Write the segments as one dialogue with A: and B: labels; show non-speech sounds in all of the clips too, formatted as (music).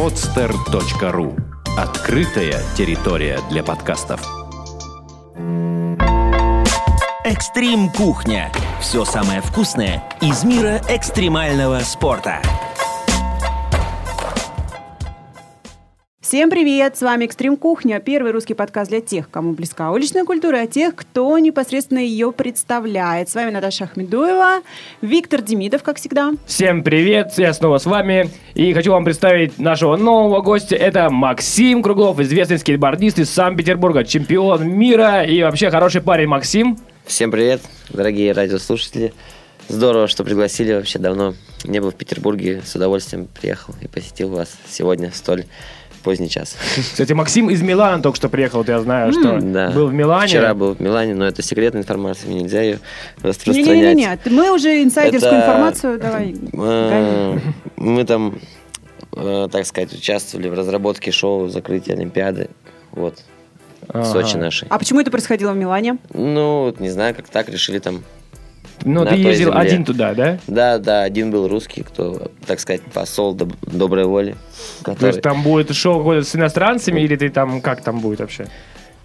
A: podster.ru Открытая территория для подкастов.
B: Экстрим кухня. Все самое вкусное из мира экстремального спорта.
C: Всем привет! С вами Экстрим Кухня, первый русский подкаст для тех, кому близка уличная культура, а тех, кто непосредственно ее представляет. С вами Наташа Ахмедуева, Виктор Демидов, как всегда.
D: Всем привет, я снова с вами. И хочу вам представить нашего нового гостя. Это Максим Круглов, известный скейтбордист из Санкт-Петербурга, чемпион мира и вообще хороший парень Максим.
E: Всем привет, дорогие радиослушатели. Здорово, что пригласили. Вообще давно не был в Петербурге. С удовольствием приехал и посетил вас сегодня столь поздний час.
D: Кстати, Максим из Милана только что приехал, вот я знаю, что
E: Да.
D: был в Милане.
E: Вчера был в Милане, но это секретная информация, мне нельзя ее распространять.
C: Не-не-не, мы уже инсайдерскую
E: Это,
C: информацию давай.
E: Э, Мы там, э, так сказать, участвовали в разработке шоу закрытия Олимпиады. Вот. В
D: Ага.
E: Сочи нашей.
C: А почему это происходило в Милане?
E: Ну, не знаю, как так решили там.
D: Ну,
E: на
D: ты ездил
E: земле.
D: один туда, да?
E: Да, да, один был русский, кто, так сказать, посол доб- доброй воли.
D: То
E: который-
D: есть там будет шоу какое-то с иностранцами, или ты там, как там будет вообще?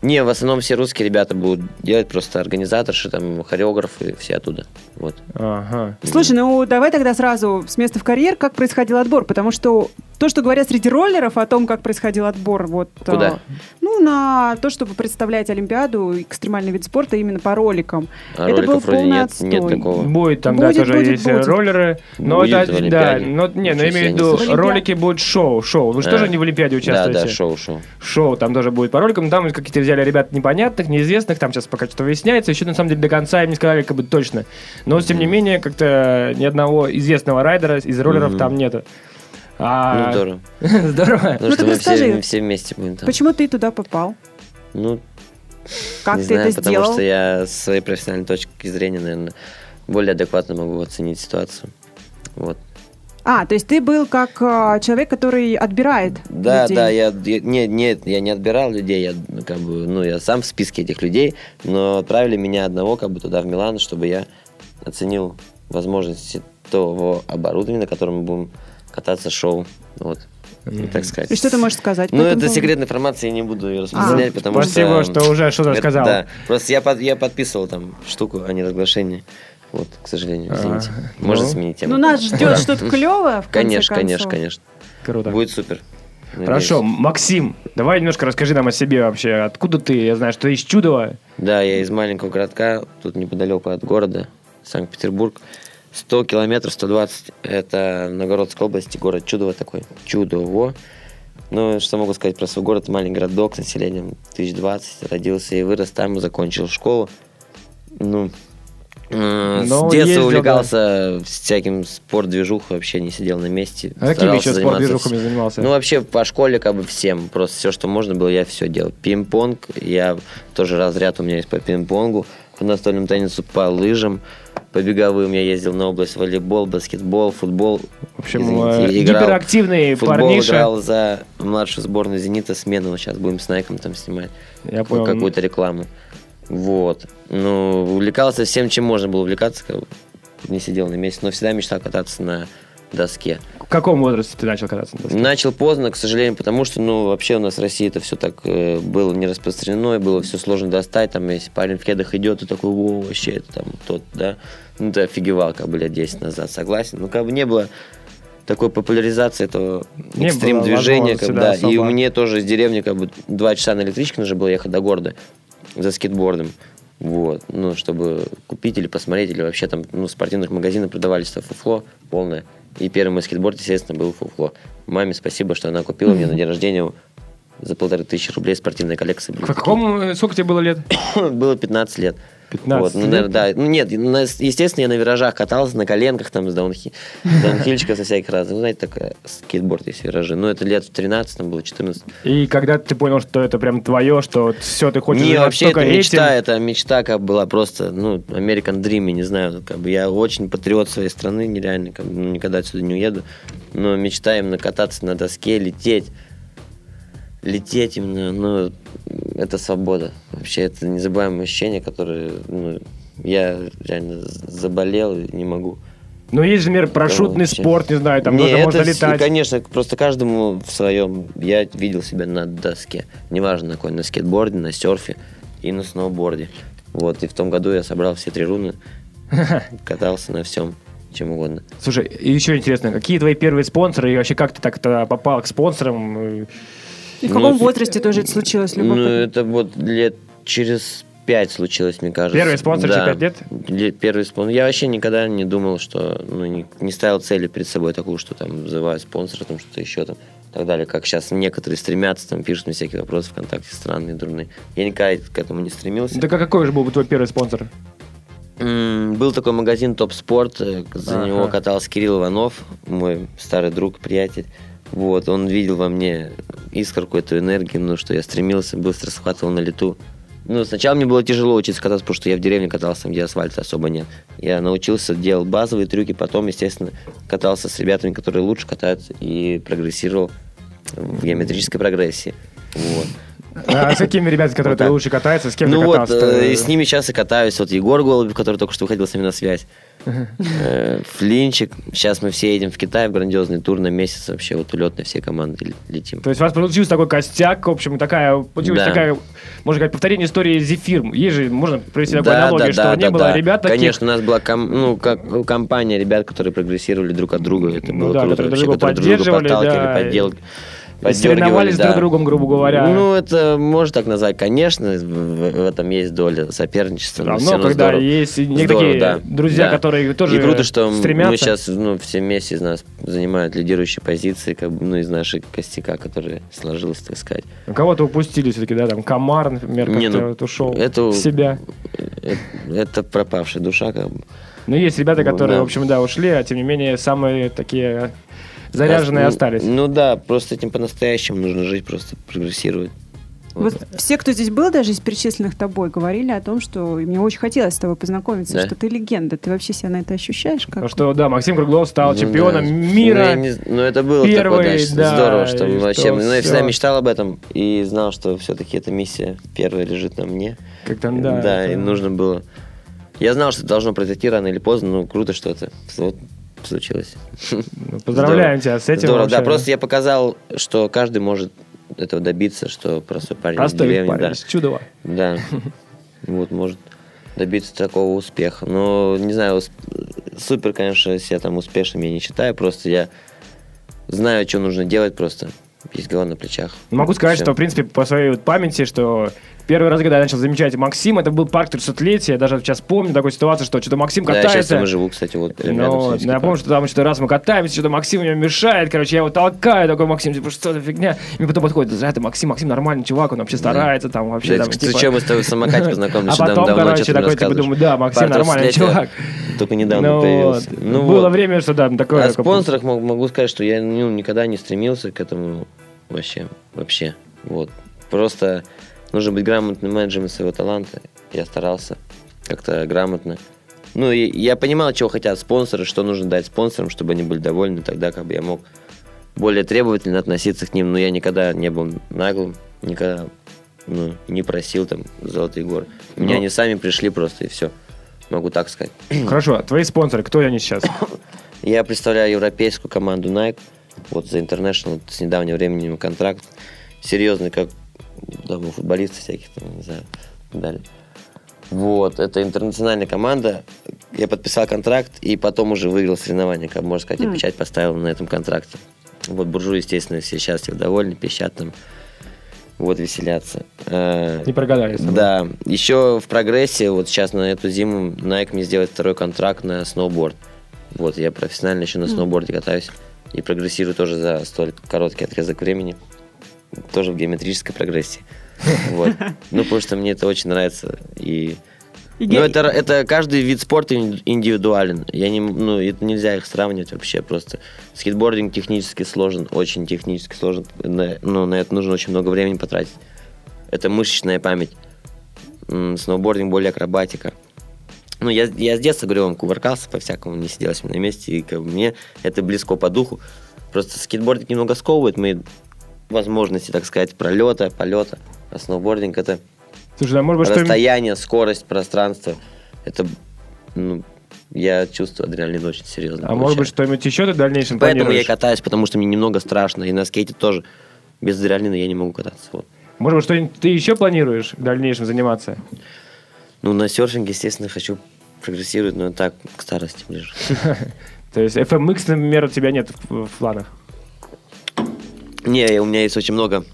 E: Не, в основном все русские ребята будут делать, просто организаторши, там, хореографы, все оттуда. Вот.
D: Ага.
C: Слушай, ну давай тогда сразу с места в карьер, как происходил отбор, потому что то, что говорят среди роллеров о том, как происходил отбор, вот...
E: Куда?
C: а, ну, на то, чтобы представлять Олимпиаду, экстремальный вид спорта именно по роликам.
E: А
C: это был полный
E: нет,
C: отстой.
E: нет такого.
D: Будет там,
C: Будет,
D: да, тоже
C: будет,
D: есть э,
C: будет.
D: роллеры. Но
E: Будет
D: это,
E: в
D: да, но, не, но имею в виду, ролики будут шоу, шоу. Вы же
E: А.
D: тоже не в Олимпиаде
E: Да,
D: участвуете?
E: да, шоу, шоу.
D: шоу там тоже будет по роликам, там какие-то взяли ребят непонятных, неизвестных, там сейчас пока что выясняется, еще на самом деле до конца им не сказали как бы точно. Но тем не менее, как-то ни одного известного райдера из роллеров
E: Мгм.
D: там нету. А,
E: Ну, здорово. (laughs)
D: Здорово.
E: Потому
C: Ну,
E: что мы все, все вместе будем там.
C: Почему ты туда попал?
E: Ну,
C: Как
E: не
C: ты
E: знаю,
C: это
E: потому
C: сделал?
E: что я с своей профессиональной точки зрения, наверное, более адекватно могу оценить ситуацию. Вот.
C: А, то есть ты был как а, человек, который отбирает
E: Да,
C: людей.
E: да, я, я- нет, нет, я не отбирал людей, я ну, как бы, ну, я сам в списке этих людей, но отправили меня одного как бы туда в Милан, чтобы я оценил возможности того оборудования, на котором мы будем кататься шоу, вот, ну, так сказать.
C: И что ты можешь сказать?
E: Ну, это
C: поводу?
E: секретная информация, я не буду ее распространять,
C: А.
E: потому
D: Спасибо,
E: что...
D: что уже что-то
E: это-
D: сказал.
E: Да, просто я, под- я подписывал там штуку, а не разглашение. Вот, к сожалению, извините.
D: А,
E: Можно
D: ну.
E: сменить тему.
C: Ну, нас ждет что-то клевое, в конце
E: Конечно, конечно,
C: концов.
E: конечно.
D: Круто.
E: Будет супер.
D: Хорошо. Максим, давай немножко расскажи нам о себе вообще. Откуда ты? Я знаю, что ты из Чудова.
E: Да, я из маленького городка, тут неподалеку от города, Санкт-Петербург. 100 километров, 120, это Новгородская область, город Чудово такой, Чудово. Ну, что могу сказать про свой город, маленький городок с населением 1020, родился и вырос там, закончил школу. Ну, э,
D: Но
E: с детства
D: ездил,
E: увлекался всяким спорт-движухой, вообще не сидел на месте.
D: А какими еще спортдвижухами занимался?
E: ну, вообще, по школе как бы всем. Просто все, что можно было, я все делал. Пинг-понг, я тоже разряд у меня есть по пинг-понгу, по настольному теннису, по лыжам, по беговым я ездил на область волейбол, баскетбол, футбол.
D: В общем,
E: Извините,
D: э,
E: играл.
D: гиперактивный
E: Футбол
D: парниша.
E: играл за младшую сборную «Зенита» смену. Сейчас будем с Найком там снимать
D: Я понял.
E: какую-то рекламу. Вот. Ну, увлекался всем, чем можно было увлекаться. Не сидел на месте, но всегда мечтал кататься на доске.
D: В каком возрасте ты начал кататься на доске?
E: Начал поздно, к сожалению, потому что, ну, вообще у нас в России это все так э, было не распространено, и было все сложно достать. Там, если парень в кедах идет, и такой, о, вообще, это там тот, да. Ну, ты офигевал, как бы, лет 10 назад, согласен. Ну, как бы не было такой популяризации этого
D: Не
E: экстрим-движения,
D: было
E: как бы,
D: возможности,
E: да.
D: да,
E: И
D: особо.
E: мне тоже из деревни, как бы, два часа на электричке нужно было ехать до города за скейтбордом. Вот, ну, чтобы купить или посмотреть, или вообще там, ну, спортивных магазинах продавались то фуфло полное. И первый мой скейтборд, естественно, был фуфло. Маме спасибо, что она купила мне на день рождения за полторы тысячи рублей спортивной коллекции.
D: В каком, э, сколько тебе было лет? (coughs)
E: Было 15 лет.
D: 15
E: Вот, ну, наверное, да. Ну, нет, на- естественно, я на виражах катался, на коленках, там, с даунхи, (laughs) даунхильчика со всяких разных. Ну, знаете, такая скейтборд есть виражи. Ну, это лет в 13, там было 14.
D: И когда ты понял, что это прям твое, что все, ты хочешь
E: Не, вообще это мечта,
D: этим?
E: это мечта как бы была просто, ну, American Dream, я не знаю, как бы я очень патриот своей страны, нереально, как бы, ну, никогда отсюда не уеду, но мечта именно кататься на доске, лететь, лететь именно, ну, это свобода, вообще это незабываемое ощущение, которое, ну, я реально заболел и не могу
D: Ну, есть же, например, парашютный
E: вообще.
D: спорт, не знаю, там
E: Не,
D: можно
E: это с-
D: летать.
E: Конечно, просто каждому в своем. Я видел себя на доске. Неважно, на какой, на скейтборде, на серфе и на сноуборде. Вот, и в том году я собрал все три руны, (laughs) катался на всем, чем угодно.
D: Слушай, еще интересно, какие твои первые спонсоры и вообще как ты так то попал к спонсорам?
C: И в
E: Ну,
C: каком
E: с-
C: возрасте тоже это случилось?
E: Ну,
C: Любопытно.
E: это вот лет через пять случилось, мне кажется.
D: Первый спонсор через
E: Да.
D: пять лет?
E: Ле- Первый спонсор. Я вообще никогда не думал, что, ну, не, не ставил цели перед собой такую, что там называю спонсора, там что-то еще там, так далее. Как сейчас некоторые стремятся, там пишут мне всякие вопросы ВКонтакте странные, дурные. Я никогда к этому не стремился.
D: Так а какой же был бы твой первый спонсор?
E: М, Был такой магазин Топ Спорт, э, за
D: Ага.
E: него катался Кирилл Иванов, мой старый друг, приятель. Вот, он видел во мне искорку, эту энергию, ну, что я стремился, быстро схватывал на лету. Ну, сначала мне было тяжело учиться кататься, потому что я в деревне катался, там, где асфальта особо нет. Я научился, делал базовые трюки, потом, естественно, катался с ребятами, которые лучше катаются, и прогрессировал в геометрической прогрессии. Вот.
D: А с какими ребятами, которые
E: Вот
D: ты лучше катаются, с кем
E: ну
D: ты
E: вот,
D: катался?
E: э, и с ними сейчас и катаюсь. Вот Егор Голубев, который только что выходил с нами на связь. Э, Флинчик. Сейчас мы все едем в Китай в грандиозный тур на месяц. Вообще вот улет на все команды летим.
D: То есть у вас получился такой костяк, в общем, такая, получилась
E: Да.
D: такая, можно сказать, повторение истории Зефир. Есть же, можно привести такую
E: Да,
D: аналогию,
E: да,
D: что
E: да,
D: не
E: да,
D: было
E: да.
D: ребят таких,
E: Конечно, у нас была ком- ну, как, компания ребят, которые прогрессировали друг от друга. Это
D: Ну
E: было
D: да,
E: круто.
D: которые
E: вообще,
D: друг друга
E: которые друг друга
D: поддерживали, да,
E: подталкивали, поддел-
D: и соревновались
E: поддергивали,
D: друг другом, грубо говоря.
E: Ну, это можно так назвать. Конечно, в, этом есть доля соперничества. но
D: Равно,
E: всё равно
D: когда
E: здорово.
D: есть и
E: Здорово,
D: такие
E: да,
D: друзья,
E: да.
D: которые тоже
E: И круто, что
D: стремятся.
E: мы сейчас, ну, все вместе из нас занимают лидирующие позиции, как бы, ну, из нашей костяка, который сложилось, так сказать.
D: Ну, Кого-то упустили все-таки, да, там Комар, например,
E: Не,
D: как-то
E: ну,
D: вот ушел
E: это-
D: в себя.
E: Это, это пропавшая душа, как бы.
D: Но есть ребята,
E: Ну,
D: которые,
E: да.
D: в общем, да, ушли, а тем не менее самые такие заряженные
E: Ну,
D: остались.
E: Ну да, просто этим по-настоящему нужно жить, просто прогрессировать.
C: Вот все, кто здесь был, даже из перечисленных тобой, говорили о том, что и мне очень хотелось с тобой познакомиться,
E: Да.
C: что ты легенда. Ты вообще себя на это ощущаешь? Как?
D: Ну что, да, Максим Круглов стал
E: Ну
D: чемпионом
E: да.
D: мира.
E: Ну, не ну, это было
D: Первый,
E: такое, значит,
D: да,
E: здорово, что мы
D: что
E: вообще... Ну, я всегда мечтал об этом и знал, что все-таки эта миссия первая лежит на мне.
D: Как-то, да. это-
E: и нужно было... Я знал, что это должно произойти рано или поздно, ну, круто, что это вот случилось.
D: Ну, Поздравляем тебя с этим.
E: Здорово, да, просто я показал, что каждый может этого добиться, что простой парень из
D: Простой
E: деревни,
D: парень
E: да.
D: из Чудова.
E: Да. (laughs) Вот, может добиться такого успеха. Но, не знаю, супер, конечно, себя там успешным я не считаю. Просто я знаю, что нужно делать просто. Есть голова на плечах.
D: Могу сказать,
E: Всё.
D: что, в принципе, по своей вот памяти, что первый раз, когда я начал замечать Максима, это был парк 300-летия. Я даже сейчас помню такую ситуацию, что что-то Максим
E: Да, я сейчас
D: катается.
E: там живу, кстати, вот
D: Ну, ну, я помню, что там что-то раз мы катаемся, что-то Максим мне мешает, короче, я его толкаю, такой Максим, типа, что за фигня? И мне потом подходит, да, это Максим, Максим нормальный чувак, он вообще старается, там вообще,
E: Да,
D: там, типа-
E: чё, мы с тобой в самокате (laughs) познакомились,
D: А потом, короче, такой, типа, думаю, да, Максим нормальный чувак. (laughs)
E: Только недавно
D: Ну,
E: появился. Ну,
D: Было время, что да, такое.
E: О
D: как-
E: спонсорах мог- могу сказать, что я ну, никогда не стремился к этому вообще. Вообще. Вот. Просто нужно быть грамотным менеджером своего таланта. Я старался как-то грамотно. Ну, и я понимал, чего хотят спонсоры, что нужно дать спонсорам, чтобы они были довольны. Тогда как бы я мог более требовательно относиться к ним. Но я никогда не был наглым, никогда ну, не просил там золотые горы. Меня
D: Ну.
E: они сами пришли просто, и все. Могу так сказать. (clears throat)
D: Хорошо, твои спонсоры, кто они сейчас? (coughs)
E: Я представляю европейскую команду Nike. Вот за International с недавнего времени контракт. Серьезный, как у футболистов всяких, там, не знаю, и так далее. Вот, это интернациональная команда. Я подписал контракт и потом уже выиграл соревнования. Как можно сказать, я
C: М.
E: печать поставил на этом контракте. Вот буржуи, естественно, все счастливы, довольны, пищат там. Вот, веселятся. Э,
D: Не прогадали.
E: да, еще в прогрессе, вот сейчас на эту зиму Nike мне сделает второй контракт на сноуборд. Вот, я профессионально еще на сноуборде катаюсь и прогрессирую тоже за столь короткий отрезок времени. Тоже в геометрической прогрессии. (laughs) Вот. Ну, потому что мне это очень нравится. И ну, это, это каждый вид спорта ин- индивидуален. Я не, ну, это нельзя их сравнивать вообще. Просто скейтбординг технически сложен, очень технически сложен. На, ну, на это нужно очень много времени потратить. Это мышечная память. Сноубординг более акробатика. Ну, я, я с детства, говорю вам, кувыркался по-всякому, не сидел себе на месте, и как бы мне это близко по духу. Просто скейтбординг немного сковывает мои возможности, так сказать, пролета, полета. А сноубординг это
D: Слушай, а может быть, что...
E: расстояние, скорость, пространство. Это ну, я чувствую адреналин очень серьезно.
D: А может быть, что-нибудь еще ты в дальнейшем
E: Поэтому я
D: планируешь?
E: катаюсь, потому что мне немного страшно. И на скейте тоже. Без адреналина я не могу кататься. Вот.
D: Может быть, что-нибудь ты еще планируешь в дальнейшем заниматься?
E: Ну, на серфинге, естественно, хочу прогрессировать, но так, к старости ближе. (laughs)
D: То есть FMX, например, у тебя нет в планах?
E: Не, у меня есть очень много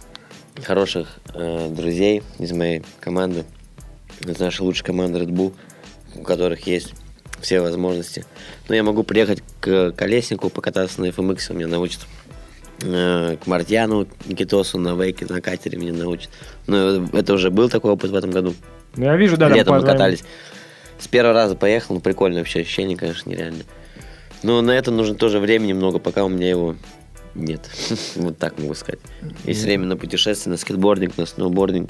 E: хороших э, друзей из моей команды. Это наша лучшая команда Red Bull, у которых есть все возможности. Но я могу приехать к Колеснику, покататься на FMX, он меня научит. Э, к Мартьяну Никитосу на вейке, на катере меня научит. Но это уже был такой опыт в этом году.
D: Ну, я вижу, да,
E: Летом мы катались. С первого раза поехал, ну, прикольное вообще ощущение, конечно, нереально. Но на это нужно тоже времени много, пока у меня его нет. (laughs) Вот так могу сказать. Есть время на путешествие, на скейтбординг, на сноубординг.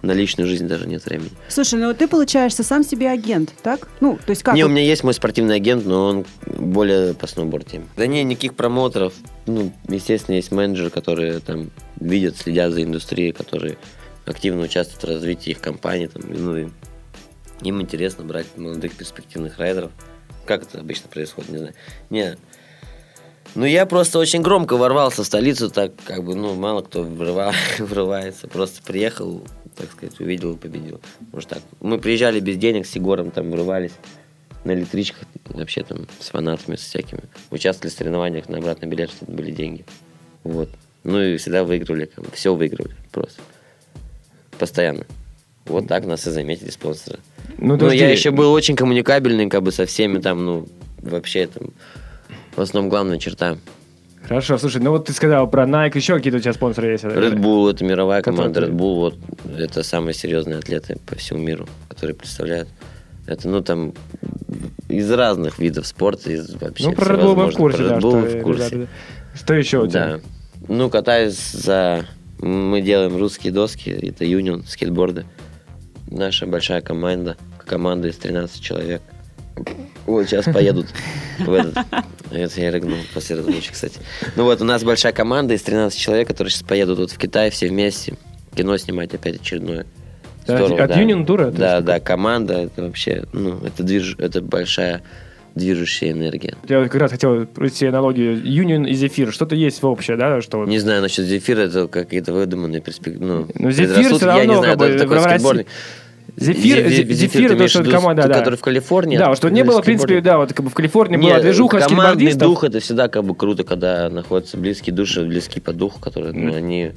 E: На личную жизнь даже нет времени.
C: Слушай, ну ты, получаешься, сам себе агент, так? Ну, то есть как?
E: Не, у
C: вот-
E: меня есть мой спортивный агент, но он более по сноуборд теме. Да не, никаких промоутеров. Ну, естественно, есть менеджеры, которые там видят, следят за индустрией, которые активно участвуют в развитии их компаний. Там, ну, им интересно брать молодых перспективных райдеров. Как это обычно происходит, не знаю. Не, ну, я просто очень громко ворвался в столицу, так как бы, ну, мало кто врыва- (laughs) врывается. Просто приехал, так сказать, увидел и победил. Может так. Мы приезжали без денег с Егором, там врывались на электричках, вообще там с фанатами, с всякими. Участвовали в соревнованиях на обратный билет, чтобы были деньги. Вот. Ну и всегда выигрывали, все выигрывали просто. Постоянно. Вот так нас и заметили спонсоры.
D: Ну,
E: Ну,
D: подожди.
E: я еще был очень коммуникабельный, как бы со всеми там, ну, вообще там, в основном главная черта.
D: Хорошо, слушай, ну вот ты сказал про Nike, еще какие-то у тебя спонсоры есть?
E: Red Bull, это мировая команда Red Bull, вот, это самые серьезные атлеты по всему миру, которые представляют. Это, ну, там, из разных видов спорта, из вообще
D: Ну, про Red Bull мы в курсе,
E: Про
D: да.
E: Red
D: что,
E: Bull
D: э,
E: в курсе.
D: ребята, да. Что еще у тебя?
E: Да. Ну, катаюсь за... Мы делаем русские доски, это Union, скейтборды. Наша большая команда, команда из 13 человек. Вот, сейчас поедут в этот... Это я рыгнул после разлучи, кстати. Ну вот, у нас большая команда из 13 человек, которые сейчас поедут вот в Китай все вместе. Кино снимать опять очередное.
D: Да, от Union Tour
E: Да, да, команда, это вообще, ну, это, движ... это большая движущая энергия.
D: Я как раз хотел провести аналогию Union и Зефир. Что-то есть общее, да? Что
E: Не знаю насчет зефира, это какие-то выдуманные перспективы. Ну,
D: Ну, Зефир
E: предрассудки.
D: всё
E: я не
D: равно,
E: знаю,
D: как бы,
E: это такой
D: в России- Зефир,
E: Зе-
D: зе-
E: зе-
D: зефир, это что команда, да.
E: Который в Калифорнии?
D: Да, что не было, в принципе, да, вот как бы в Калифорнии была
E: Не,
D: движуха
E: командный дух это всегда как бы круто, когда находятся близкие души, близкие по духу, которые, ну, они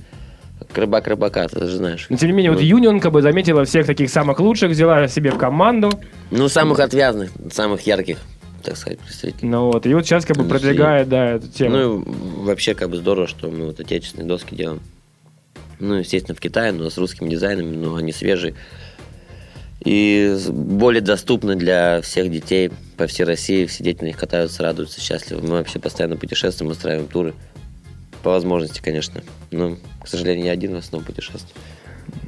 E: рыбак рыбака, ты же знаешь.
D: Но тем не менее, вот
E: Ну.
D: Union как бы заметила всех таких самых лучших, взяла себе в команду.
E: Ну, самых отвязных, самых ярких, так сказать, представителей.
D: Ну вот, и вот сейчас как бы
E: Индустрия.
D: продвигает, да, эту тему.
E: Ну, и вообще, как бы здорово, что мы вот отечественные доски делаем. Ну, естественно, в Китае, но с русским дизайном, но они свежие. И более доступны для всех детей по всей России. Все дети на них катаются, радуются, счастливы. Мы вообще постоянно путешествуем, устраиваем туры. По возможности, конечно. Но, к сожалению, я один в основном путешествую.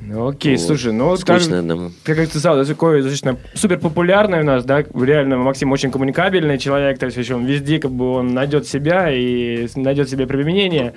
D: Ну, окей,
E: Вот.
D: слушай, ну
E: Скучно одному.
D: как ты сказал, это такой достаточно супер популярный у нас, да, реально Максим очень коммуникабельный человек, то есть еще он везде как бы он найдет себя и найдет себе применение,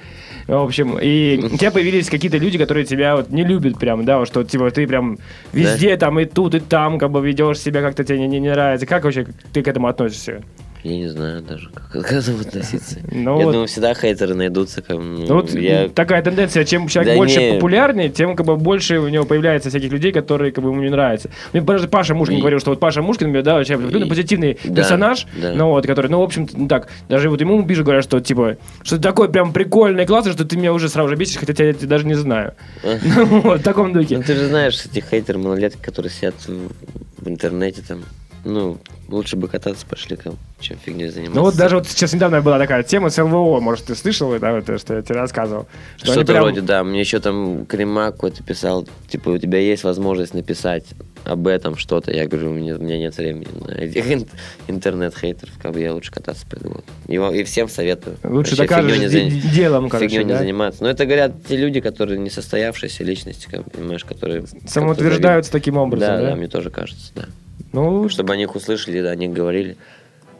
D: в общем, и у тебя появились какие-то люди, которые тебя вот не любят прям, да, вот что типа ты прям везде там и тут и там как бы ведешь себя как-то тебе не, не, не нравится, как вообще ты к этому относишься?
E: Я не знаю даже, (laughs) как к этому относиться.
D: Ну
E: я
D: вот.
E: думаю, всегда хейтеры найдутся. Как, ну,
D: Ну, вот
E: я...
D: такая тенденция, чем человек
E: Да
D: больше
E: не.
D: популярнее, тем как бы больше у него появляется всяких людей, которые как бы ему не нравятся. Мне даже Паша Мушкин
E: И-
D: говорил, что вот Паша Мушкин, например, да, вообще
E: И-
D: позитивный
E: да,
D: персонаж,
E: да.
D: ну вот, который, ну, в общем-то, ну, так, даже вот ему пишут, говорят, что типа, что ты такой прям прикольный, классный, что ты меня уже сразу же бесишь, хотя тебя я тебя даже не знаю. (laughs) Ну, вот, в таком духе.
E: Ну, ты же знаешь этих хейтеров малолеток, которые сидят в интернете там. Ну, лучше бы кататься пошли, чем фигней заниматься.
D: Ну вот даже вот сейчас недавно была такая тема с ЛВО, может, ты слышал, да, вот, что я тебе рассказывал. Что
E: Что-то
D: прям-
E: вроде, да. Мне еще там Кремак какой-то писал, типа, у тебя есть возможность написать об этом что-то. Я говорю, у меня, у меня нет времени на этих ин- интернет-хейтеров, как бы я лучше кататься пойду. И, вам- и всем советую.
D: Лучше
E: Вообще
D: докажешь
E: не заня-
D: делом, короче,
E: фигней не
D: да?
E: заниматься. Но это говорят те люди, которые не состоявшиеся личности, как, понимаешь, которые...
D: Самоутверждаются таким образом, да?
E: Да, да, мне тоже кажется, да.
D: Ну,
E: Чтобы о них услышали, да, о них говорили.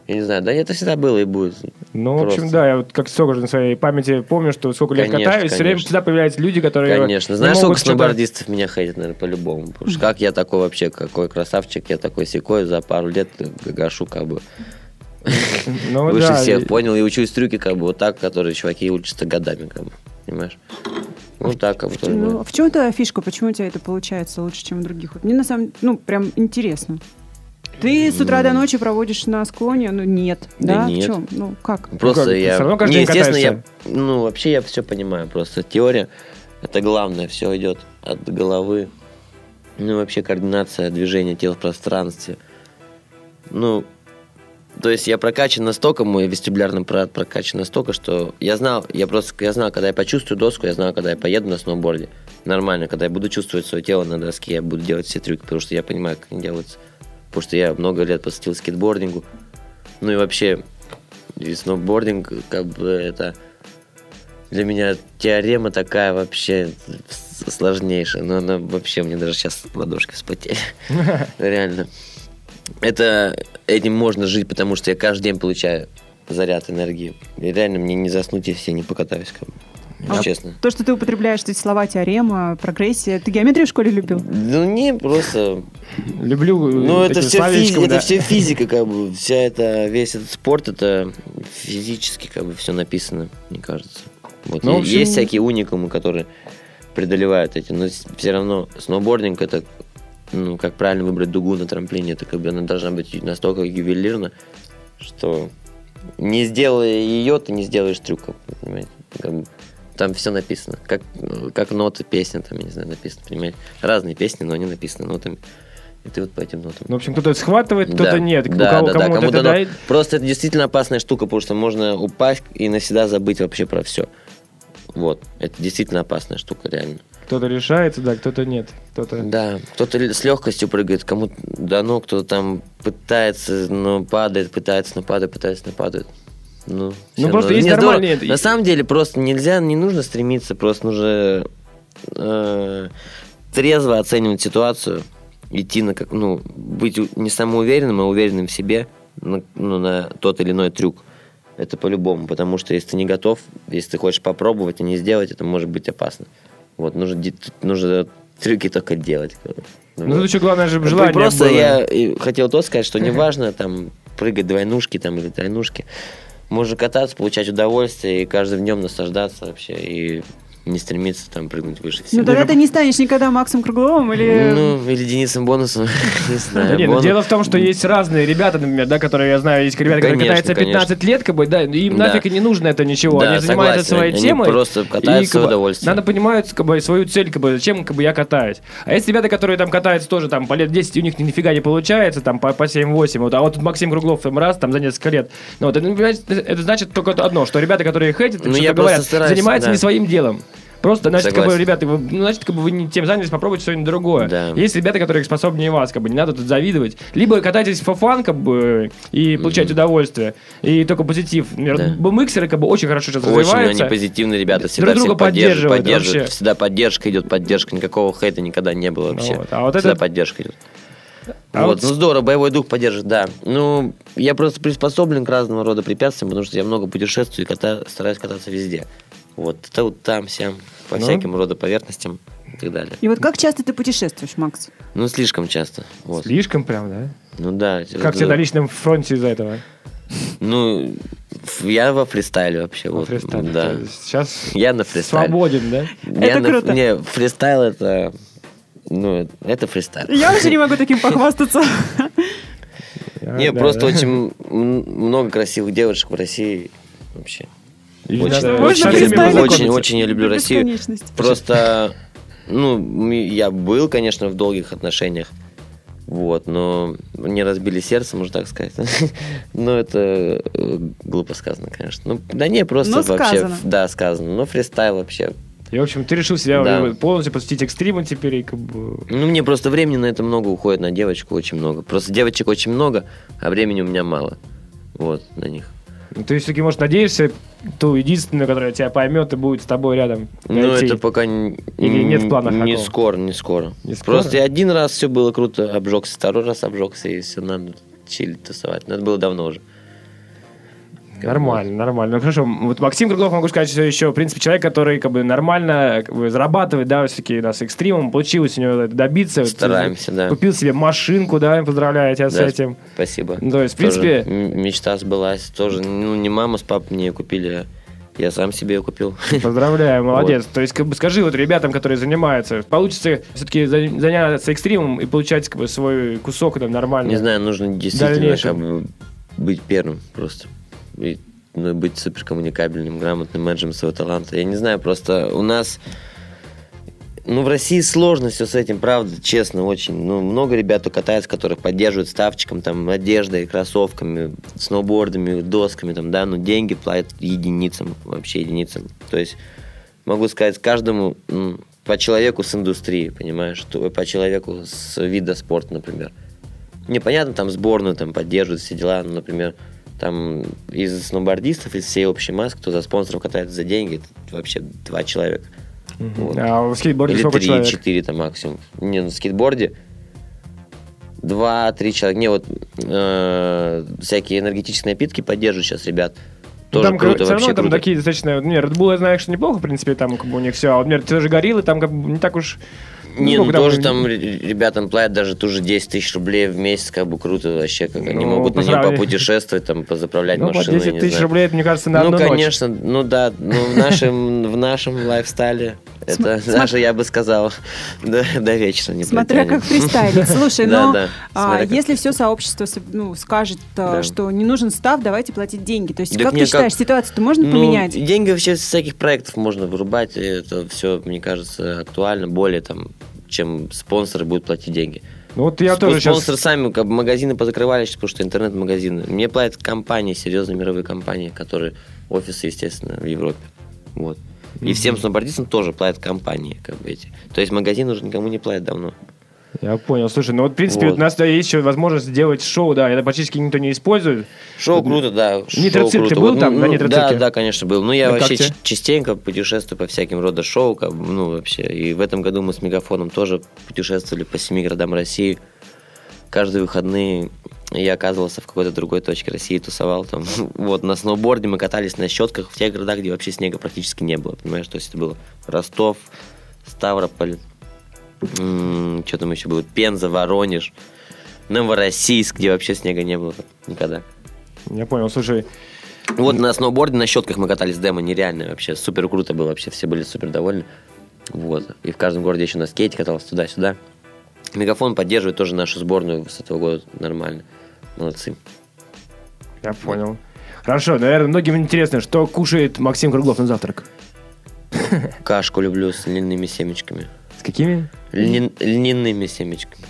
E: Я не знаю, да это всегда было и будет.
D: Ну, в общем,
E: Просто.
D: да, я вот как столько же на своей памяти помню, что сколько лет
E: Конечно,
D: катаюсь, все время
E: конечно.
D: всегда появляются люди, которые
E: Конечно.
D: не
E: Знаешь, сколько сноубордистов меня хейтят, наверное, по-любому. Потому что как я такой вообще, какой красавчик, я такой секой за пару лет гашу как бы
D: Ну,
E: выше
D: да,
E: всех,
D: и-
E: понял, и учусь трюки как бы вот так, которые чуваки учатся годами, как бы, понимаешь? Ну так, как бы тоже
C: Ну, в чем твоя фишка? Почему у тебя это получается лучше, чем у других? Мне на самом ну, прям интересно. Ты с утра до ночи проводишь на склоне? Ну, нет.
E: Да
C: Да?
E: нет.
C: В чем? Ну, как?
E: Просто
D: как, ты
E: я...
D: всё равно каждый
E: не,
D: день
E: естественно, я... Ну, вообще я все понимаю. Просто теория, это главное, все идет от головы. Ну, вообще координация движения тела в пространстве. Ну, то есть я прокачан настолько, мой вестибулярный аппарат прокачан настолько, что я знал, я просто, я знал, когда я почувствую доску, я знал, когда я поеду на сноуборде. Нормально, когда я буду чувствовать свое тело на доске, я буду делать все трюки, потому что я понимаю, как они делаются. Потому что я много лет посвятил скейтбордингу. Ну и вообще, и сноубординг, как бы это для меня теорема такая вообще сложнейшая. Но она вообще, мне даже сейчас ладошки вспотели. (laughs) Реально. Это этим можно жить, потому что я каждый день получаю заряд энергии. И реально мне не заснуть, если я не покатаюсь, как бы.
C: А
E: Честно.
C: То, что ты употребляешь эти слова теорема, прогрессия. Ты геометрию в школе любил?
E: Ну, не, просто...
D: Люблю
E: Ну, это все, это
D: да.
E: все физика, (laughs) как бы. Вся это, весь этот спорт, это физически, как бы, все написано, мне кажется. Вот
D: Ну, общем-
E: Есть всякие уникумы, которые преодолевают эти, но все равно сноубординг это, ну, как правильно выбрать дугу на трамплине, это как бы она должна быть настолько ювелирна, что не сделая ее, ты не сделаешь трюков, понимаете? Как бы там все написано. Как, э, как ноты песни, там, я не знаю, написано, понимаете? Разные песни, но они написаны нотами. И ты вот по этим нотам.
D: Ну, в общем, кто-то схватывает, кто-то
E: Да,
D: нет.
E: Да,
D: кого-
E: да, да,
D: кому-то
E: кому-то
D: это
E: оно-
D: дает.
E: Просто это действительно опасная штука, потому что можно упасть и навсегда забыть вообще про все. Вот. Это действительно опасная штука, реально.
D: Кто-то решается, да, кто-то нет. Кто-то...
E: Да, кто-то с легкостью прыгает, кому-то дано, кто-то там пытается, но падает, пытается, но падает, пытается, но падает. Ну, всё
D: просто есть
E: Не, здорово.
D: нормальные-
E: На самом деле просто нельзя, не нужно стремиться, просто нужно э, трезво оценивать ситуацию, идти на как, ну, быть не самоуверенным, а уверенным в себе на, ну, на тот или иной трюк. Это по-любому, потому что если ты не готов, если ты хочешь попробовать и не сделать, это может быть опасно. Вот, нужно, нужно трюки только делать.
D: Ну, тут еще главное же
E: Ну,
D: желание
E: Просто
D: было.
E: я хотел то сказать, что неважно там прыгать двойнушки там или тройнушки. Можно кататься, получать удовольствие и каждым днем наслаждаться вообще. И не стремиться там прыгнуть выше
C: Ну,
E: всего.
C: тогда ты не станешь никогда Максом Кругловым или...
E: Ну, или Денисом Бонусом, (laughs) не знаю.
D: нет, ну, дело в том, что есть разные ребята, например, да, которые я знаю, есть ребята, которые катаются 15 лет, как бы, да, им нафиг и не нужно это ничего. Они занимаются своей
E: они
D: темой.
E: просто катаются в удовольствие.
D: Надо понимать, как бы, свою цель, как бы, зачем как бы, я катаюсь. А есть ребята, которые там катаются тоже там по лет 10, у них нифига не получается, там по, по 7-8. Вот, а вот Максим Круглов там раз, там за несколько лет. Ну, вот, это, значит только одно, что ребята, которые хейтят,
E: Ну, просто
D: говорят, занимаются не своим делом. Просто, значит, как бы,
E: Согласен.
D: ребята, вы, ну, значит, как бы вы не тем занялись, попробуйте что-нибудь другое.
E: Да.
D: Есть ребята, которые способнее вас, как бы, не надо тут завидовать. Либо катайтесь по фан, как бы, и получайте удовольствие, и только позитив. Например,
E: Да.
D: бмиксеры, как бы, очень хорошо сейчас
E: Очень
D: развиваются.
E: они позитивные ребята,
D: Друг
E: всегда
D: друга
E: всех поддерживают,
D: поддерживают
E: поддерживают.
D: вообще.
E: Всегда поддержка идет, поддержка, никакого хейта никогда не было вообще.
D: Вот, а вот
E: всегда
D: этот-
E: поддержка идет.
D: А
E: вот,
D: вот-
E: ну здорово, боевой дух поддержит, да. Ну, я просто приспособлен к разного рода препятствиям, потому что я много путешествую и ката- стараюсь кататься везде. Вот, тут, там, сям, по
D: Ну.
E: всяким рода поверхностям и так далее.
C: И вот как часто ты путешествуешь, Макс?
E: Ну, слишком часто. Вот.
D: Слишком прям, да?
E: Ну да.
D: Как тебе на личном фронте из-за этого?
E: Ну, я во фристайле вообще.
D: Во
E: вот,
D: фристайле.
E: Да.
D: Сейчас
E: Я на фристайле.
D: свободен, да?
E: Я
C: Это
E: на-
C: круто.
E: Не, фристайл это... Ну, это фристайл.
C: Я уже не могу таким похвастаться. (laughs)
E: Не,
D: А,
E: просто очень много красивых девушек в России вообще. Очень-
D: надо
E: очень-. Очень, очень я люблю Россию. Просто, ну, я был, конечно, в долгих отношениях. Вот, но мне разбили сердце, можно так сказать. (laughs) Но это э, глупо сказано, конечно. Ну, да не, просто
C: Но
E: вообще,
C: сказано.
E: да, сказано. Но фристайл вообще.
D: И, в общем, ты решил себя
E: Да.
D: полностью посвятить экстриму теперь, и как бы...
E: Ну, мне просто времени на это много уходит, на девочку очень много. Просто девочек очень много, а времени у меня мало. Вот, на них.
D: Ну, Ты все-таки, может, надеешься ту единственную, которая тебя поймет и будет с тобой рядом
E: Ну, это пока не,
D: Или нет в планах
E: не
D: такого?
E: скоро, не скоро.
D: Не скоро?
E: Просто один раз все было круто, обжегся, второй раз обжегся, и все, надо чилить, тусовать. Но это было давно уже.
D: Нормально, нормально. Ну хорошо, вот Максим Круглов, могу сказать, что еще, в принципе, человек, который как бы нормально как бы, зарабатывает, да, все-таки нас экстримом, получилось у него это добиться. Вот,
E: Стараемся, да.
D: Купил себе машинку, да, поздравляю тебя с
E: Да,
D: этим.
E: Спасибо.
D: Ну, то есть, в
E: Тоже
D: принципе-
E: мечта сбылась. Тоже, ну, не мама с папой мне купили, а я сам себе ее купил. (laughs)
D: Поздравляю, молодец. То есть, как бы скажи вот ребятам, которые занимаются, получится все-таки заняться экстримом и получать как бы свой кусок там нормально.
E: Не знаю, нужно действительно
D: Дальнейшем.
E: как бы быть первым просто. И, ну, и быть суперкоммуникабельным, грамотным менеджером своего таланта. Я не знаю, просто у нас... Ну, в России сложно все с этим, правда, честно, очень. Ну, много ребят, кто катается, которых поддерживают ставчиком, там, одеждой, кроссовками, сноубордами, досками, там, да, но деньги платят единицам, вообще единицам. То есть, могу сказать, каждому м, по человеку с индустрии, понимаешь, по человеку с вида спорта, например. Непонятно, там сборную там поддерживают все дела, ну, например, там из сноубордистов, из всей общей массы, кто за спонсоров катается за деньги, вообще два человека. Вот.
D: А в скейтборде
E: Или
D: сколько
E: три,
D: человек?
E: четыре там максимум. Не, на скейтборде два-три человека. Не, вот э, всякие энергетические напитки поддерживают сейчас ребят.
D: Ну,
E: Тоже
D: там
E: круто,
D: все равно там
E: круто.
D: такие достаточно... Не, Red Bull я знаю, что неплохо, в принципе, там как бы у них все. А вот, например, те же гориллы, там как бы не так уж...
E: Не, ну
D: сколько
E: тоже там ребятам платят даже ту же 10 тысяч рублей в месяц, как бы круто вообще, как они
D: Ну,
E: могут на нем попутешествовать, там, позаправлять
D: Ну,
E: машины.
D: 10
E: не
D: тысяч рублей, это, мне кажется, на
E: ну,
D: одну ночь.
E: конечно, ну да, ну, в нашем, в нашем лайфстайле это
C: См-
E: даже, я бы сказал, (laughs) до, до вечера не
C: Смотря как фристайлить. Слушай, (laughs) но
E: да,
C: а, если все сообщество ну, скажет,
E: Да.
C: что не нужен став, давайте платить деньги. То есть,
E: Так
C: как ты считаешь,
E: как-
C: ситуацию-то можно
E: Ну,
C: поменять?
E: деньги вообще с всяких проектов можно вырубать, это все, мне кажется, актуально, более там, чем спонсоры будут платить деньги.
D: Ну, вот я тоже сейчас...
E: Спонсоры сами, как бы магазины позакрывались, потому что интернет-магазины. Мне платят компании, серьезные мировые компании, которые офисы, естественно, в Европе. Вот. И всем сноубордистам тоже платят компании, как бы эти. То есть магазин уже никому не платит давно.
D: Я понял. Слушай, ну вот, в принципе,
E: Вот.
D: у нас да, есть еще возможность сделать шоу, да, это практически никто не использует.
E: Шоу круто, да.
D: Нитроцирк ты был
E: Вот,
D: там,
E: ну,
D: на
E: ну,
D: Нитроцирке?
E: Да, да, конечно, был. Ну, я
D: Ну, как
E: вообще ч- частенько путешествую по всяким рода шоу, как ну, вообще. И в этом году мы с Мегафоном тоже путешествовали по семи городам России. Каждые выходные я оказывался в какой-то другой точке России, тусовал там. (laughs) Вот, на сноуборде мы катались на щетках в тех городах, где вообще снега практически не было, понимаешь? То есть это было Ростов, Ставрополь, что там еще было, Пенза, Воронеж, Новороссийск, где вообще снега не было никогда.
D: Я понял, слушай,
E: Вот на сноуборде, на щетках мы катались демо, нереально вообще, супер круто было вообще, все были супер довольны. Вот, и в каждом городе еще на скейте катался туда-сюда. Мегафон поддерживает тоже нашу сборную с этого года нормально. Молодцы.
D: я понял. Хорошо, наверное, многим интересно, что кушает Максим Круглов на завтрак?
E: Кашку люблю с льняными семечками.
D: С какими?
E: Льняными семечками.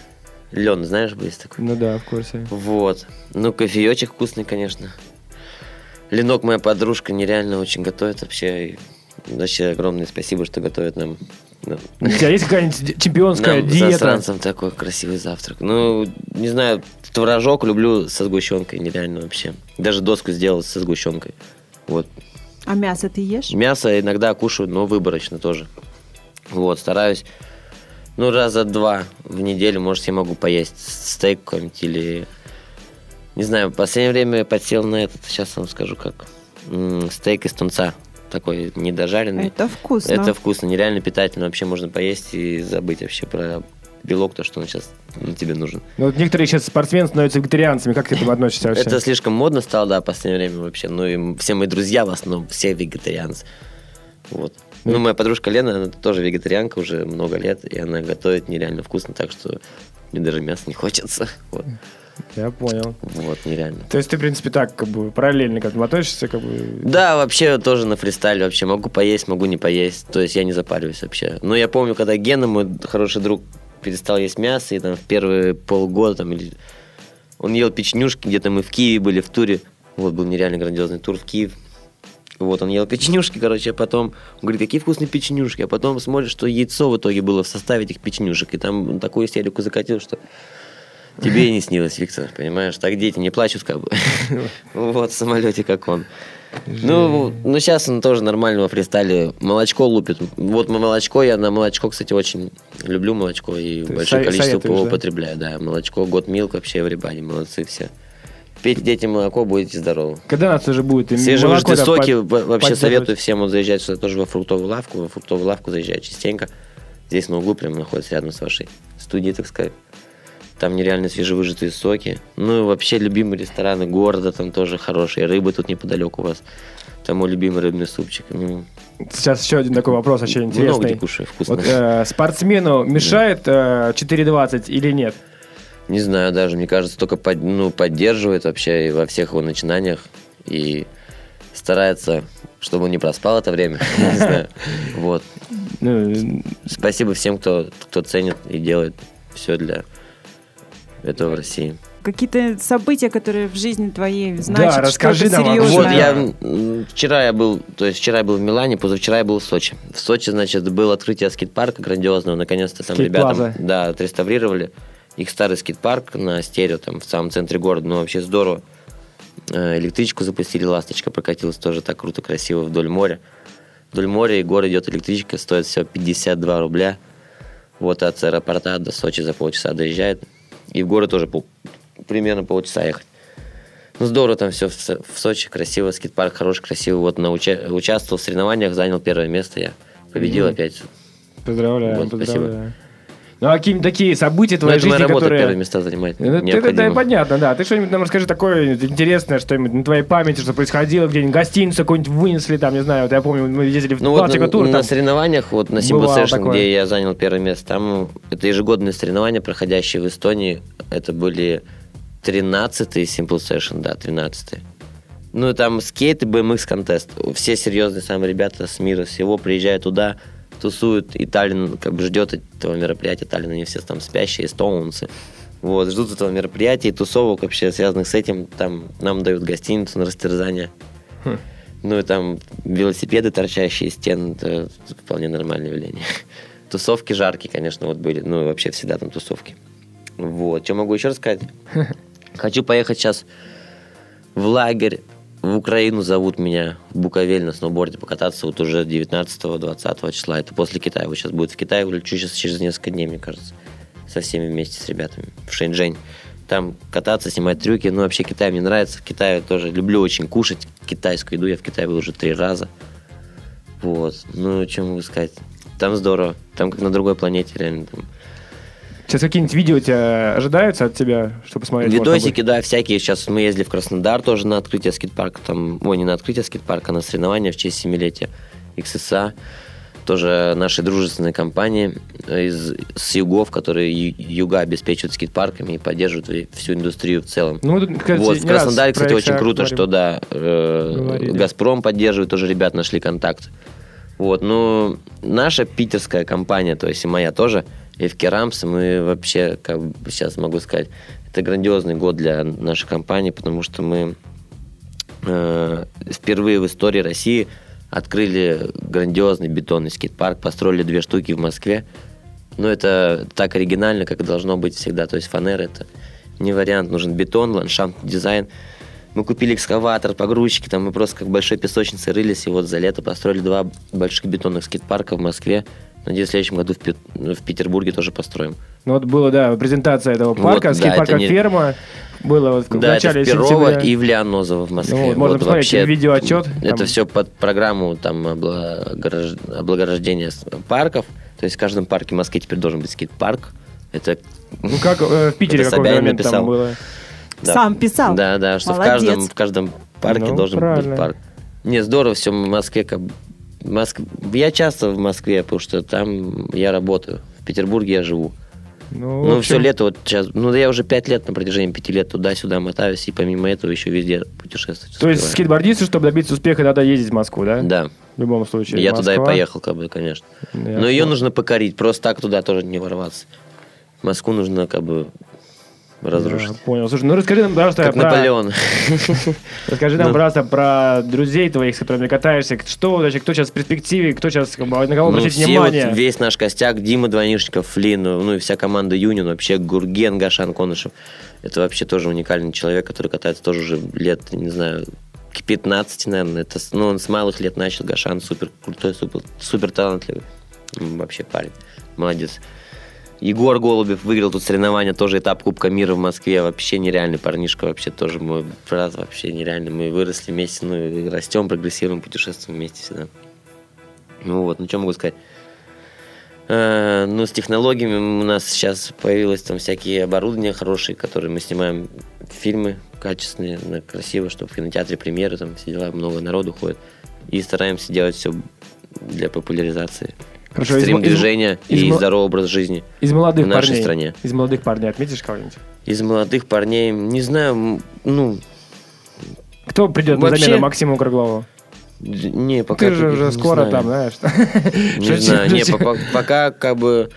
E: Лен, знаешь, есть такой?
D: Ну да, в курсе.
E: Вот. Ну, кофеечек вкусный, конечно. Ленок, моя подружка, нереально очень готовит вообще. И вообще огромное спасибо, что готовит нам. Нам-
D: У тебя есть какая-нибудь чемпионская
E: нам,
D: диета?
E: засранцам, такой красивый завтрак. Ну, не знаю, творожок люблю со сгущенкой, нереально вообще. Даже доску сделал со сгущенкой. Вот.
C: А мясо ты ешь?
E: Мясо иногда кушаю, но выборочно тоже. Вот, стараюсь. Ну, раза два в неделю, может, я могу поесть стейк какой-нибудь или... Не знаю, в последнее время я подсел на этот, сейчас вам скажу как. М, стейк из тунца. Такой недожаренный.
C: Это вкусно.
E: Это вкусно, нереально питательно. Вообще можно поесть и забыть вообще про белок, то, что он сейчас ну, тебе нужен.
D: Ну, вот некоторые сейчас спортсмены становятся вегетарианцами. Как к этому относишься вообще?
E: Это слишком модно стало, да, в последнее время вообще. Ну, и все мои друзья в основном, все вегетарианцы. Вот. Ну, моя подружка Лена, она тоже вегетарианка уже много лет, и она готовит нереально вкусно, так что мне даже мяса не хочется. Вот,
D: Я понял.
E: вот нереально.
D: То есть ты, в принципе, так, как бы, параллельно к этому относишься, как бы...
E: Да, вообще тоже на фристайле вообще. Могу поесть, могу не поесть. То есть я не запариваюсь вообще. Но я помню, когда Гена, мой хороший друг, перестал есть мясо, и там в первые полгода там или... Он ел печенюшки, где-то мы в Киеве были, в туре. Вот был нереально грандиозный тур в Киев. Вот, он ел печенюшки, короче, а потом... Он говорит, какие вкусные печенюшки. А потом смотрит, что яйцо в итоге было в составе этих печенюшек. И там он такую истерику закатил, что... Тебе и не снилось, Виктор, понимаешь? Так дети не плачут, как бы. (laughs) Вот, в самолете, как он. Ну, ну, сейчас он тоже нормально во фристайле. Молочко лупит. Вот молочко, я на молочко, кстати, очень люблю молочко и
D: Ты
E: большое количество его
D: да?
E: употребляю. Да, молочко, год милк вообще в рибане, молодцы все. Пейте детям молоко, будете здоровы.
D: Когда нас уже будет? им
E: Свежевыжатые соки
D: под-
E: во- вообще советую всем вот заезжать сюда тоже во фруктовую лавку. Во фруктовую лавку заезжать частенько. Здесь на углу прямо находится рядом с вашей студией, так сказать. Там нереально свежевыжатые соки. Ну и вообще любимые рестораны города там тоже хорошие. Рыбы тут неподалеку у вас. Там мой любимый рыбный супчик. Ну,
D: Сейчас еще один такой вопрос очень
E: много где
D: интересный.
E: кушаю, вкусно.
D: Вот, э, спортсмену мешает э, 4.20 или нет?
E: Не знаю даже, мне кажется, только под- ну, поддерживает вообще и во всех его начинаниях. И старается, чтобы он не проспал это время. (laughs) Не знаю. Вот.
D: Ну,
E: Спасибо всем, кто, кто ценит и делает все для этого в России.
C: Какие-то события, которые в жизни твоей значат
D: расскажи
C: что-то
D: нам.
E: Вот я вчера я был, то есть вчера я был в Милане, позавчера я был в Сочи. В Сочи, значит, было открытие скейт-парка грандиозного, наконец-то там ребята, да, отреставрировали их старый скейт-парк на стерео, там в самом центре города, ну вообще здорово. Э, Электричку запустили, ласточка прокатилась тоже так круто, красиво вдоль моря. Вдоль моря и город идет электричка, стоит всего 52 рубля. Вот от аэропорта до Сочи за полчаса доезжает. И в город тоже пол- примерно полчаса ехать. Ну, здорово там все в, в Сочи, красиво, скейт-парк хороший, красивый. Вот на уча- участвовал в соревнованиях, занял первое место я. Победил
D: Мгм.
E: опять.
D: поздравляю,
E: Вот,
D: поздравляю. Ну, а какие-нибудь такие события
E: Ну,
D: твоей жизни,
E: работа,
D: которые...
E: первые места занимать.
D: Ну, это- это, понятно, да. Ты что-нибудь нам расскажи такое интересное, что-нибудь на твоей памяти, что происходило, где-нибудь гостиницу какую-нибудь вынесли, там, не знаю, вот я помню, мы ездили в
E: Ну вот на,
D: тур,
E: на соревнованиях, вот на
D: такое.
E: где я занял первое место, там это ежегодные соревнования, проходящие в Эстонии. Это были 13-й Simple Session, да, 13-й. Ну, там скейт и BMX контест. Все серьезные самые ребята с мира всего приезжают туда, тусуют, и Таллин как бы ждет этого мероприятия. Таллин, они все там спящие, эстонцы. Вот, ждут этого мероприятия и тусовок вообще связанных с этим. Там нам дают гостиницу на растерзание. Ну и там велосипеды, торчащие из стен, это вполне нормальное явление. Тусовки жаркие, конечно, вот были. Ну и вообще всегда там тусовки. Вот. Что могу еще рассказать? (laughs) Хочу поехать сейчас в лагерь в Украину зовут меня в Буковель на сноуборде покататься вот уже 19-20 числа. Это после Китая. Вот сейчас будет в Китае, улечу сейчас через несколько дней, мне кажется. Со всеми вместе с ребятами. В Шэньчжэнь. Там кататься, снимать трюки. Ну, вообще Китай мне нравится. В Китае тоже люблю очень кушать китайскую еду. Я в Китае был уже три раза. Вот. Ну, что могу сказать? Там здорово. Там как на другой планете, реально. Там
D: Сейчас какие-нибудь видео тебя ожидаются от тебя, чтобы посмотреть?
E: Видосики, да, всякие. Сейчас мы ездили в Краснодар тоже на открытие скейт-парка. Там, ой, не на открытие скейт-парка, а на соревнования в честь семилетия XSA. Тоже нашей дружественной компании из, с югов, которые ю- юга обеспечивают скейт-парками и поддерживают всю индустрию в целом.
D: Ну, тут, кстати,
E: вот, в Краснодаре, кстати, очень круто,
D: говорим.
E: что, да, э,
D: Говорили.
E: Газпром поддерживает, тоже ребят нашли контакт. Вот, ну, наша питерская компания, то есть и моя тоже, FK Rams, мы вообще, как бы сейчас могу сказать, это грандиозный год для нашей компании, потому что мы э, впервые в истории России открыли грандиозный бетонный скейт-парк, построили две штуки в Москве. Но это так оригинально, как и должно быть всегда. То есть фанера это не вариант, нужен бетон, ландшафтный дизайн. Мы купили экскаватор, погрузчики, там мы просто как большой песочнице рылись, и вот за лето построили два больших бетонных скейт-парка в Москве. Надеюсь, в следующем году в, Пет- в Петербурге тоже построим.
D: Ну, вот была, да, презентация этого
E: Вот,
D: парка,
E: да,
D: скейт-парка
E: это не-
D: «Ферма». Было вот в
E: да,
D: начале
E: это в Перово
D: сентября.
E: и в Лианозово в Москве.
D: Ну вот, можно посмотреть видеоотчет,
E: Это
D: там-
E: все под программу там облагорож- облагорождения парков. То есть в каждом парке в Москве теперь должен быть скейт-парк. Это
D: Ну, как э, в (laughs) Питере
E: Это
D: какой
E: Собянин
D: момент там
E: написал.
D: было.
E: да.
C: Сам писал.
E: Да, да, что в каждом, в каждом парке
D: Ну,
E: должен
D: правильно.
E: быть парк. Не, здорово все в Москве. Как... Моск- Я часто в Москве, потому что там я работаю. В Петербурге я живу.
D: Ну,
E: Ну,
D: общем,
E: все лето вот сейчас, ну, я уже пять лет на протяжении пяти лет туда-сюда мотаюсь, и помимо этого еще везде путешествовать.
D: То есть скейтбордисты, чтобы добиться успеха, надо ездить в Москву, да?
E: Да.
D: В любом случае.
E: Я туда и
D: Москва.
E: поехал, как бы, конечно.
D: Я
E: Но ее нужно покорить, просто так туда тоже не ворваться. Москву нужно, как бы, разрушить.
D: Да, понял. Слушай, ну расскажи нам, пожалуйста,
E: Как
D: про...
E: Наполеон. (laughs)
D: Расскажи нам,
E: Ну.
D: пожалуйста, про друзей твоих, с которыми катаешься. Что вообще, кто сейчас в перспективе, кто сейчас, на кого
E: Ну,
D: обратить внимание?
E: вот, весь наш костяк, Дима Двойнишников, Флин, ну и вся команда Юнин, вообще Гурген, Гашан Конышев. Это вообще тоже уникальный человек, который катается тоже уже лет, не знаю, к 15, наверное. Это, ну, он с малых лет начал, Гашан супер крутой, супер, супер талантливый. Вообще парень. Молодец. Егор Голубев выиграл тут соревнования, тоже этап Кубка мира в Москве. Вообще нереальный парнишка, вообще тоже мой брат, вообще нереальный. Мы выросли вместе, ну, растем, прогрессируем, путешествуем вместе всегда. Ну вот, ну что могу сказать. Э, ну, с технологиями у нас сейчас появилось там всякие оборудования хорошие, которые мы снимаем фильмы качественные, красиво, чтобы в кинотеатре премьеры, там все дела, много народу ходит. И стараемся делать все для популяризации.
D: Хорошо, из
E: Стрим
D: из-
E: движения
D: из
E: и
D: мо-
E: здоровый образ жизни.
D: Из молодых
E: в нашей
D: парней.
E: стране.
D: Из молодых парней отметишь кого-нибудь?
E: Из молодых парней, не знаю, ну,
D: Кто придет на
E: Вообще-
D: замену Максиму Круглову?
E: не, пока...
D: Ты же уже скоро
E: знаю.
D: там, знаешь.
E: Не знаю, не, пока как бы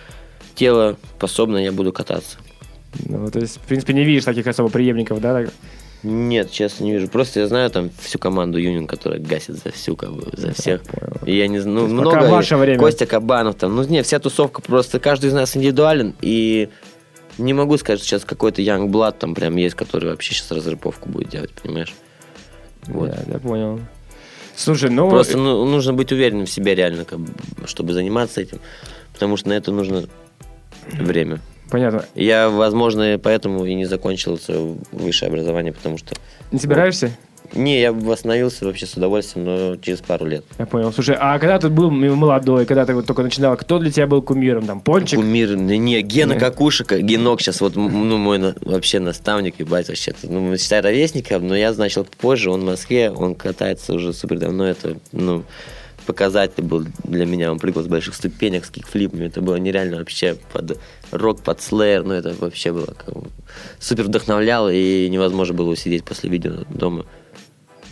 E: тело способно, я буду кататься.
D: Ну, то есть, в принципе, не видишь таких особо преемников, да?
E: Нет, честно, не вижу. Просто я знаю там всю команду Юнион, которая гасит за всю, как бы, за всех. И я не знаю, ну, много.
D: пока ваше время.
E: Костя Кабанов там. Ну, не, вся тусовка просто, каждый из нас индивидуален. И не могу сказать, что сейчас какой-то Young Blood там прям есть, который вообще сейчас разрыповку будет делать, понимаешь? Вот.
D: Я, я понял. Слушай, ну...
E: Просто ну, нужно быть уверенным в себе реально, как бы, чтобы заниматься этим. Потому что на это нужно время.
D: Понятно.
E: Я, возможно, поэтому и не закончил свое высшее образование, потому что...
D: Не собираешься?
E: Не, я восстановился вообще с удовольствием, но через пару лет.
D: Я понял. Слушай, а когда ты был молодой, когда ты вот только начинал, кто для тебя был кумиром? Там, Пончик?
E: Кумир, не, не, Гена. Какушек, Генок сейчас вот, ну, мой на- вообще наставник, ебать, вообще. Ну, мы, считай, ровесником, но я начал позже, он в Москве, он катается уже супер давно, это, ну, показатель был для меня, он прыгал с больших ступенек, с кикфлипами, это было нереально вообще под рок, под слэйр, ну, это вообще было как бы супер вдохновляло, и невозможно было усидеть после видео дома,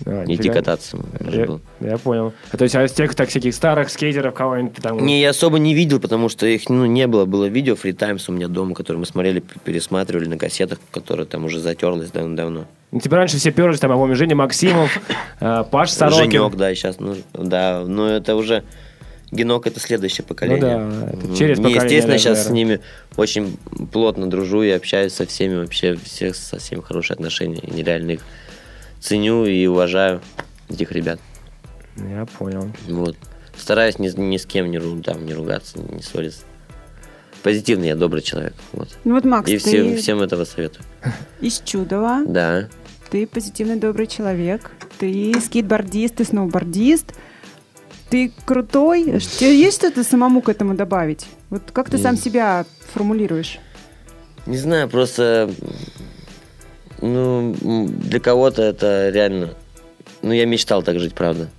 D: А,
E: идти
D: нифига.
E: кататься.
D: Я, я понял. А то есть а из тех так всяких старых скейтеров кого-нибудь там...
E: Не, я особо не видел, потому что их ну, не было. Было видео Free Times у меня дома, которое мы смотрели, пересматривали на кассетах, которое там уже затерлось давно-давно.
D: Ну, Тебя раньше все перлись, там, помню, Женя Максимов, э, Паш Сорокин.
E: Женек, да, сейчас, ну, да, но это уже... Генок это следующее поколение.
D: Ну да, это через поколение
E: естественно,
D: даже,
E: сейчас с ними очень плотно дружу и общаюсь со всеми, вообще всех со всеми хорошие отношения. И нереально их ценю и уважаю, этих ребят.
D: Я понял.
E: Вот. Стараюсь ни, ни с кем не, ру- там, не ругаться, не ссориться. Позитивный я, добрый человек. Вот.
C: Ну вот, Макс,
E: И
C: ты
E: всем, всем этого советую. (laughs)
C: из Чудова,
E: Да.
C: ты позитивный, добрый человек, ты скейтбордист, ты сноубордист, ты крутой. Есть что-то самому к этому добавить? Вот как ты сам себя формулируешь?
E: Не знаю, просто... Ну, для кого-то это реально... Ну, я мечтал так жить, правда.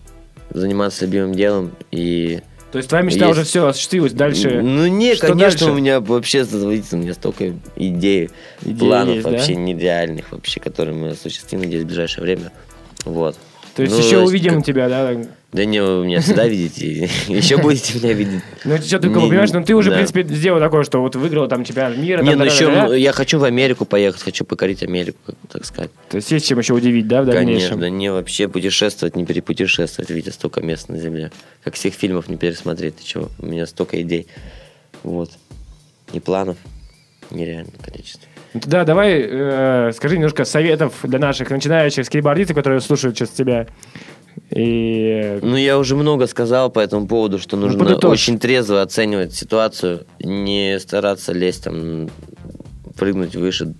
E: Заниматься любимым делом и...
D: То есть твоя мечта
E: Есть.
D: уже все осуществилась, дальше...
E: Ну, не,
D: что
E: конечно,
D: дальше?
E: у меня вообще, смотрите, у меня столько идей,
D: Идеи
E: планов
D: есть, да?
E: вообще нереальных вообще, которые мы осуществим, надеюсь, в ближайшее время. Вот.
D: То есть
E: Ну,
D: еще
E: то есть
D: увидим
E: как-
D: тебя, да?
E: Да не, вы меня всегда видите, (laughs) еще будете меня видеть.
D: Ну, что
E: Не,
D: понимаешь, ну ты уже,
E: да.
D: в принципе, сделал такое, что вот выиграл там чемпионат мира.
E: Не, ну
D: да,
E: еще
D: да, да, да.
E: я хочу в Америку поехать, хочу покорить Америку, так сказать.
D: То есть есть чем еще удивить, да, в дальнейшем?
E: Конечно, не вообще путешествовать, не перепутешествовать, видя столько мест на земле. Как всех фильмов не пересмотреть, ты чего? У меня столько идей. Вот. И планов нереальное количество.
D: Ну, тогда давай э, скажи немножко советов для наших начинающих скейтбордистов, которые слушают сейчас тебя. И
E: Ну, я уже много сказал по этому поводу, что нужно
D: подытожь.
E: очень трезво оценивать ситуацию, не стараться лезть там, прыгнуть выше,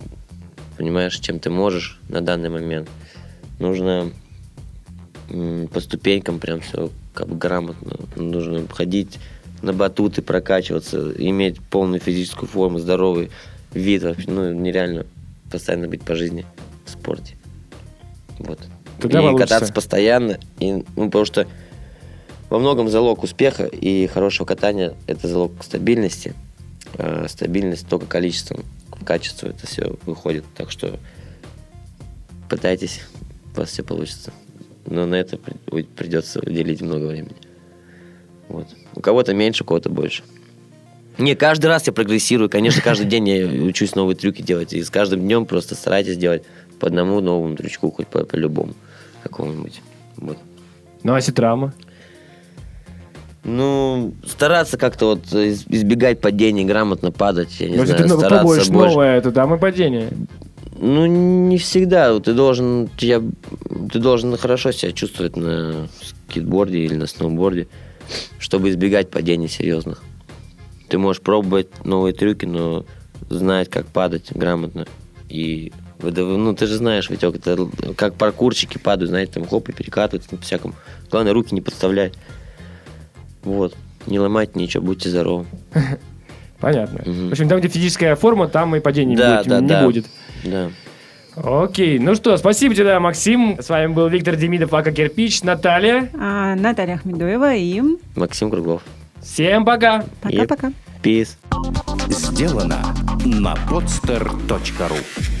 E: понимаешь, чем ты можешь на данный момент. Нужно по ступенькам прям все как бы грамотно. Нужно ходить на батуты, прокачиваться, иметь полную физическую форму, здоровый вид. Вообще, ну, нереально постоянно быть по жизни в спорте. Вот.
D: Тогда
E: и
D: получится.
E: кататься постоянно. И, ну, потому что во многом залог успеха и хорошего катания – это залог стабильности. А стабильность только количеством, в качестве это все выходит. Так что пытайтесь, у вас все получится. Но на это придется уделить много времени. Вот. У кого-то меньше, у кого-то больше. Не, каждый раз я прогрессирую. Конечно, каждый день я учусь новые трюки делать. И с каждым днем просто старайтесь делать по одному новому трючку, хоть по, любому какому-нибудь. Вот.
D: ну, а если травма?
E: Ну, стараться как-то вот из- избегать падений, грамотно падать, я не
D: если
E: знаю,
D: ты
E: стараться больше.
D: новое, это там и падение.
E: Ну, не всегда. Ты должен, я, ты должен хорошо себя чувствовать на скейтборде или на сноуборде, чтобы избегать падений серьезных. Ты можешь пробовать новые трюки, но знать, как падать грамотно. И ну, ты же знаешь, Витек, это как паркурщики падают, знаете, там хоп и перекатываются по всякому. Главное, руки не подставлять. Вот. Не ломать ничего, будьте здоровы. (laughs)
D: Понятно.
E: Мгм.
D: В общем, там, где физическая форма, там и падений
E: Да,
D: будет-
E: да,
D: не
E: да.
D: будет.
E: Да.
D: Окей, ну что, спасибо тебе, Максим. С вами был Виктор Демидов, Ака Кирпич, Наталья.
C: А, Наталья Ахмедуева и
E: Максим Круглов.
D: Всем пока.
C: пока-пока.
E: Peace.
A: Сделано на podster.ru